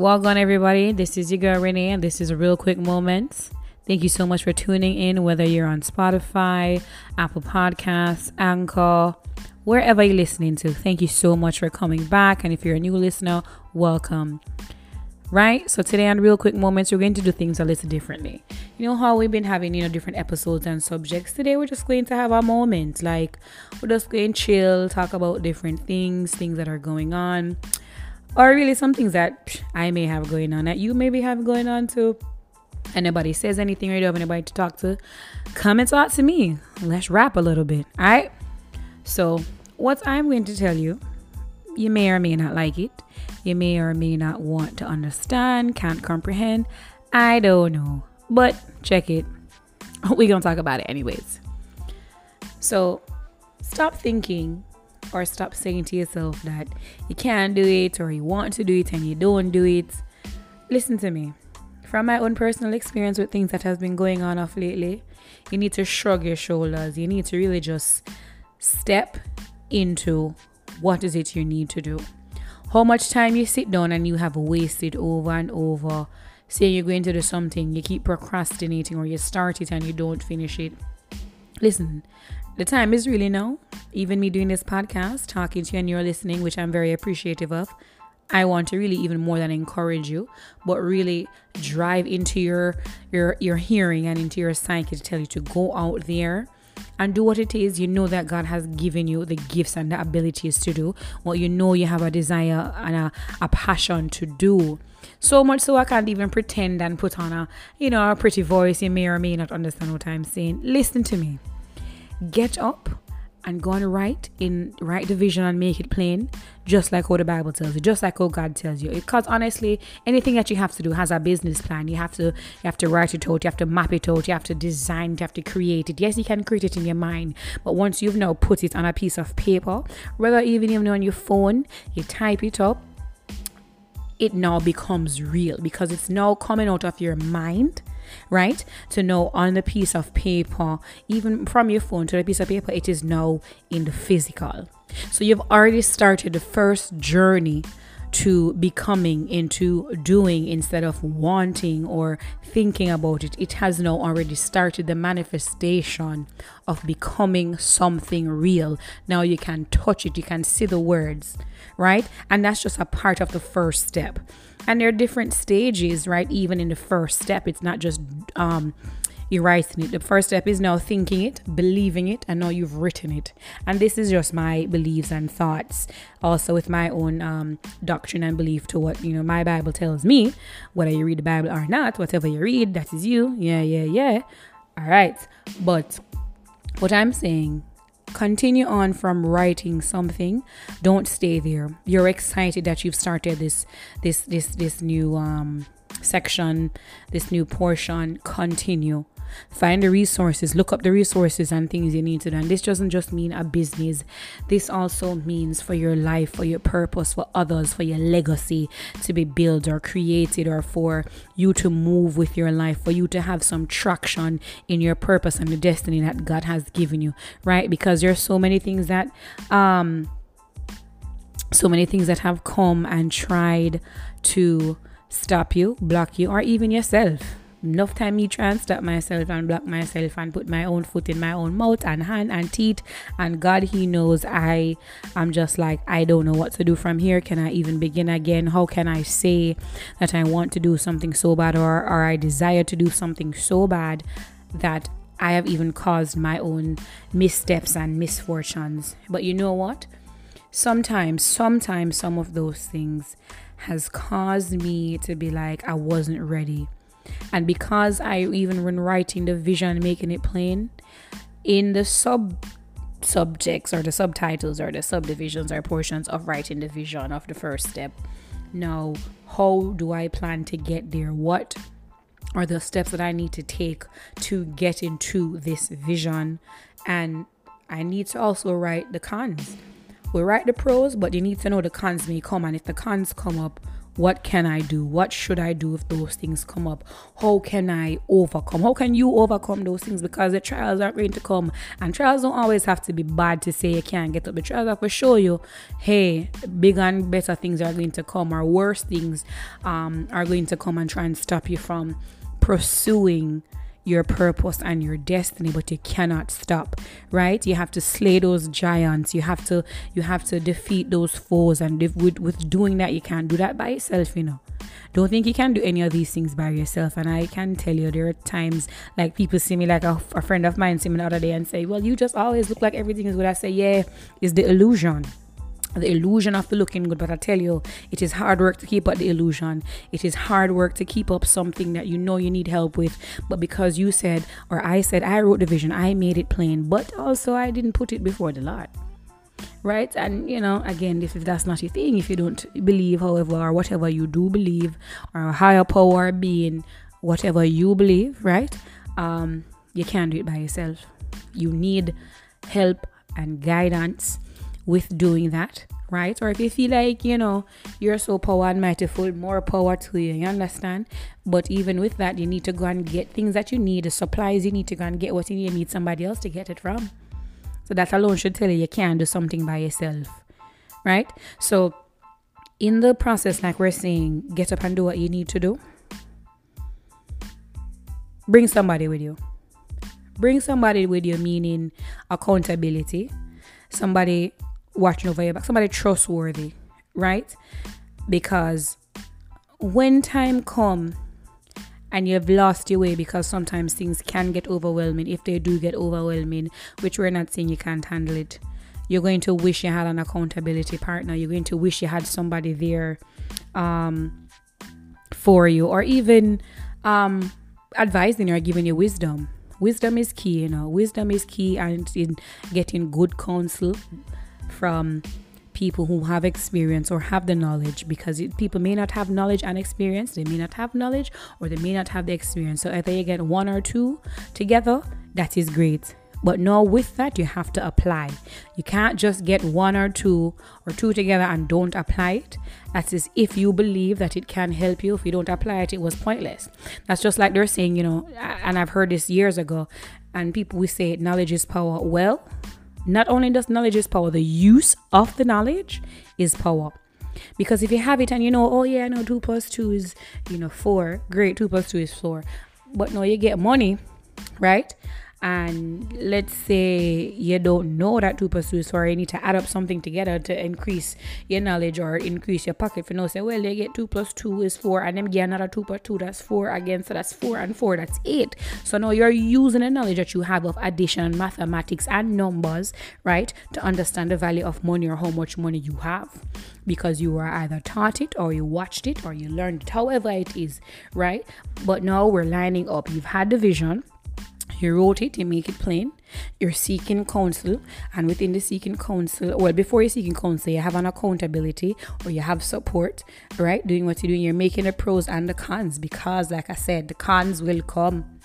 Welcome, everybody. This is your girl Renee, and this is a real quick moment. Thank you so much for tuning in, whether you're on Spotify, Apple Podcasts, Anchor, wherever you're listening to. Thank you so much for coming back. And if you're a new listener, welcome. Right? So today on Real Quick Moments, we're going to do things a little differently. You know how we've been having, you know, different episodes and subjects. Today we're just going to have a moment. Like we're just going to chill, talk about different things, things that are going on. Or really some things that I may have going on that you maybe have going on too anybody says anything or you don't have anybody to talk to, come and talk to me. Let's rap a little bit. All right. So, what I'm going to tell you, you may or may not like it. You may or may not want to understand, can't comprehend. I don't know. But check it. We're going to talk about it anyways. So, stop thinking or stop saying to yourself that you can't do it or you want to do it and you don't do it. Listen to me from my own personal experience with things that has been going on off lately, you need to shrug your shoulders. You need to really just step into what is it you need to do. How much time you sit down and you have wasted over and over saying you're going to do something, you keep procrastinating or you start it and you don't finish it. Listen, the time is really now. Even me doing this podcast, talking to you and you're listening, which I'm very appreciative of. I want to really even more than encourage you, but really drive into your your your hearing and into your psyche to tell you to go out there and do what it is you know that God has given you the gifts and the abilities to do, what you know you have a desire and a, a passion to do. So much so I can't even pretend and put on a you know a pretty voice. You may or may not understand what I'm saying. Listen to me. Get up and go and write in write the vision and make it plain just like how the bible tells you just like how god tells you. Because honestly anything that you have to do has a business plan. You have to you have to write it out you have to map it out you have to design you have to create it. Yes you can create it in your mind but once you've now put it on a piece of paper whether even even on your phone you type it up it now becomes real because it's now coming out of your mind right? To know on the piece of paper, even from your phone to the piece of paper, it is now in the physical. So you've already started the first journey to becoming into doing instead of wanting or thinking about it. It has now already started the manifestation of becoming something real. Now you can touch it, you can see the words, right? And that's just a part of the first step. And there are different stages, right? Even in the first step, it's not just um writing it. The first step is now thinking it, believing it, and now you've written it. And this is just my beliefs and thoughts, also with my own um, doctrine and belief to what you know my Bible tells me. Whether you read the Bible or not, whatever you read, that is you. Yeah, yeah, yeah. All right. But what I'm saying continue on from writing something. Don't stay there. You're excited that you've started this this this this new um section this new portion. Continue Find the resources, look up the resources and things you need to do. And this doesn't just mean a business, this also means for your life, for your purpose, for others, for your legacy to be built or created, or for you to move with your life, for you to have some traction in your purpose and the destiny that God has given you, right? Because there's so many things that, um, so many things that have come and tried to stop you, block you, or even yourself enough time me try and stop myself and block myself and put my own foot in my own mouth and hand and teeth. And god he knows i i'm just like i don't know what to do from here. Can i even begin again? How can i say that i want to do something so bad or or i desire to do something so bad that i have even caused my own missteps and misfortunes? But you know what? Sometimes sometimes some of those things has caused me to be like i wasn't ready and because I even when writing the vision, making it plain, in the sub subjects or the subtitles or the subdivisions or portions of writing the vision of the first step. Now, how do I plan to get there? What are the steps that I need to take to get into this vision? And I need to also write the cons. We write the pros, but you need to know the cons may come, and if the cons come up, what can I do? What should I do if those things come up? How can I overcome? How can you overcome those things? Because the trials are going to come, and trials don't always have to be bad to say you can't get up. The trials to show you, hey, bigger and better things are going to come, or worse things um, are going to come and try and stop you from pursuing your purpose and your destiny but you cannot stop right? You have to slay those giants. You have to you have to defeat those foes. And if, with, with doing that you can't do that by yourself you know. Don't think you can do any of these things by yourself. And i can tell you there are times like people see me like a, a friend of mine see me the other day and say well you just always look like everything is good i say. Yeah it's the illusion the illusion of the looking good but i tell you it is hard work to keep up the illusion. It is hard work to keep up something that you know you need help with. But because you said or i said i wrote the vision i made it plain but also i didn't put it before the lord. Right? And you know again if, if that's not your thing if you don't believe however or whatever you do believe or higher power being whatever you believe right? Um you can't do it by yourself. You need help and guidance with doing that, right? Or if you feel like, you know, you're so power and mightyful, more power to you, you understand? But even with that, you need to go and get things that you need, the supplies you need to go and get what you need, you need somebody else to get it from. So that alone should tell you you can't do something by yourself, right? So in the process, like we're saying, get up and do what you need to do. Bring somebody with you. Bring somebody with you, meaning accountability. Somebody watching over your back, somebody trustworthy, right? Because when time come and you've lost your way because sometimes things can get overwhelming if they do get overwhelming which we're not saying you can't handle it you're going to wish you had an accountability partner. You're going to wish you had somebody there um, for you or even um, advising you or giving you wisdom. Wisdom is key you know. Wisdom is key and in getting good counsel from people who have experience or have the knowledge because people may not have knowledge and experience they may not have knowledge or they may not have the experience. So either you get one or two together that is great. But now with that you have to apply. You can't just get one or two or two together and don't apply it. That is if you believe that it can help you if you don't apply it it was pointless. That's just like they're saying you know and i've heard this years ago and people will say knowledge is power. Well not only does knowledge is power, the use of the knowledge is power. Because if you have it and you know, oh yeah, I know two plus two is, you know, four, great, two plus two is four. But no, you get money, right? And let's say you don't know that 2 plus 2 is 4 you need to add up something together to increase your knowledge or increase your pocket. For no say well they get 2 plus 2 is 4 and then get another 2 plus 2 that's 4 again so that's 4 and 4 that's 8 so now you're using the knowledge that you have of addition mathematics and numbers right to understand the value of money or how much money you have. Because you were either taught it or you watched it or you learned it however it is right? But now we're lining up. You've had the vision you wrote it, you make it plain. You're seeking counsel, and within the seeking counsel, well, before you're seeking counsel, you have an accountability or you have support, right? Doing what you're doing, you're making the pros and the cons because, like I said, the cons will come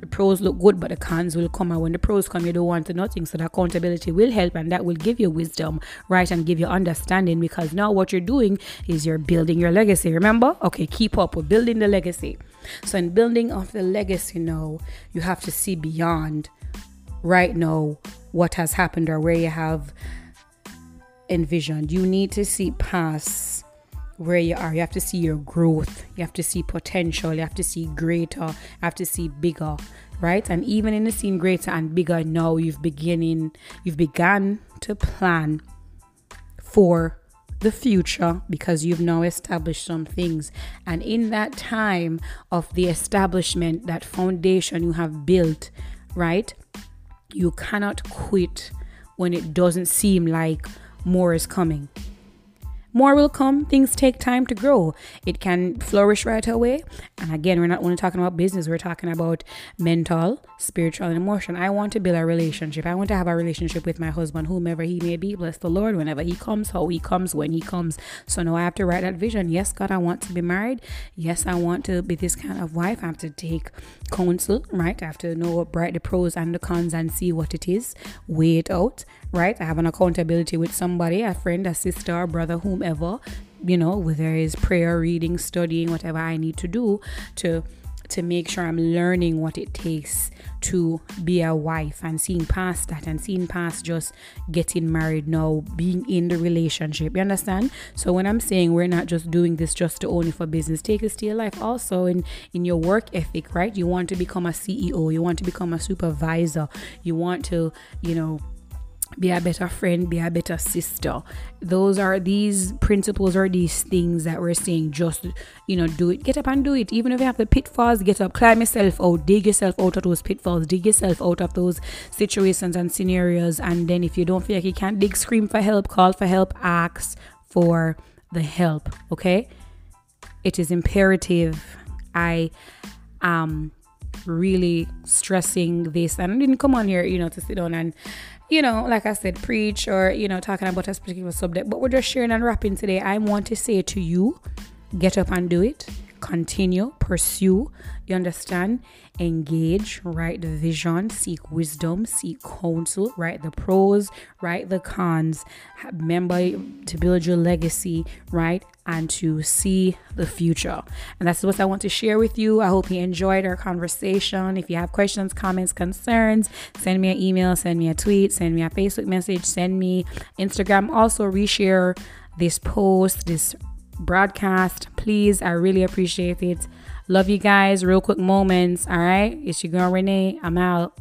the pros look good, but the cons will come. And when the pros come, you don't want to nothing. So the accountability will help and that will give you wisdom, right? And give you understanding because now what you're doing is you're building your legacy. Remember? Okay, keep up. We're building the legacy. So in building of the legacy now, you have to see beyond right now what has happened or where you have envisioned. You need to see past where you are. You have to see your growth. You have to see potential. You have to see greater. You have to see bigger, right? And even in the seeing greater and bigger, now you've beginning, you've begun to plan for the future because you've now established some things. And in that time of the establishment, that foundation you have built, right? You cannot quit when it doesn't seem like more is coming more will come. Things take time to grow. It can flourish right away. And again, we're not only talking about business, we're talking about mental, spiritual, and emotion. I want to build a relationship. I want to have a relationship with my husband, whomever he may be. Bless the Lord whenever he comes, how he comes, when he comes. So now I have to write that vision. Yes, God, I want to be married. Yes, I want to be this kind of wife. I have to take counsel, right? I have to know what bright the pros and the cons and see what it is. Weigh it out right? I have an accountability with somebody, a friend, a sister, a brother, whomever, you know, whether it's prayer, reading, studying, whatever I need to do to to make sure I'm learning what it takes to be a wife and seeing past that and seeing past just getting married now, being in the relationship. You understand? So when I'm saying we're not just doing this just to only for business, take this to your life also in in your work ethic, right? You want to become a CEO, you want to become a supervisor, you want to, you know, be a better friend, be a better sister. Those are these principles or these things that we're saying just, you know, do it. Get up and do it. Even if you have the pitfalls, get up, climb yourself out, dig yourself out of those pitfalls, dig yourself out of those situations and scenarios. And then if you don't feel like you can't dig, scream for help, call for help, ask for the help. Okay? It is imperative. I am really stressing this and I didn't come on here, you know, to sit down and you know, like I said, preach or, you know, talking about a particular subject, but we're just sharing and rapping today. I want to say to you, get up and do it. Continue, pursue, you understand? Engage, write the vision, seek wisdom, seek counsel, write the pros, write the cons. Remember to build your legacy, right? And to see the future. And that's what I want to share with you. I hope you enjoyed our conversation. If you have questions, comments, concerns, send me an email, send me a tweet, send me a Facebook message, send me Instagram. Also, reshare this post, this broadcast. Please, I really appreciate it. Love you guys. Real quick moments. All right. It's your girl Renee. I'm out.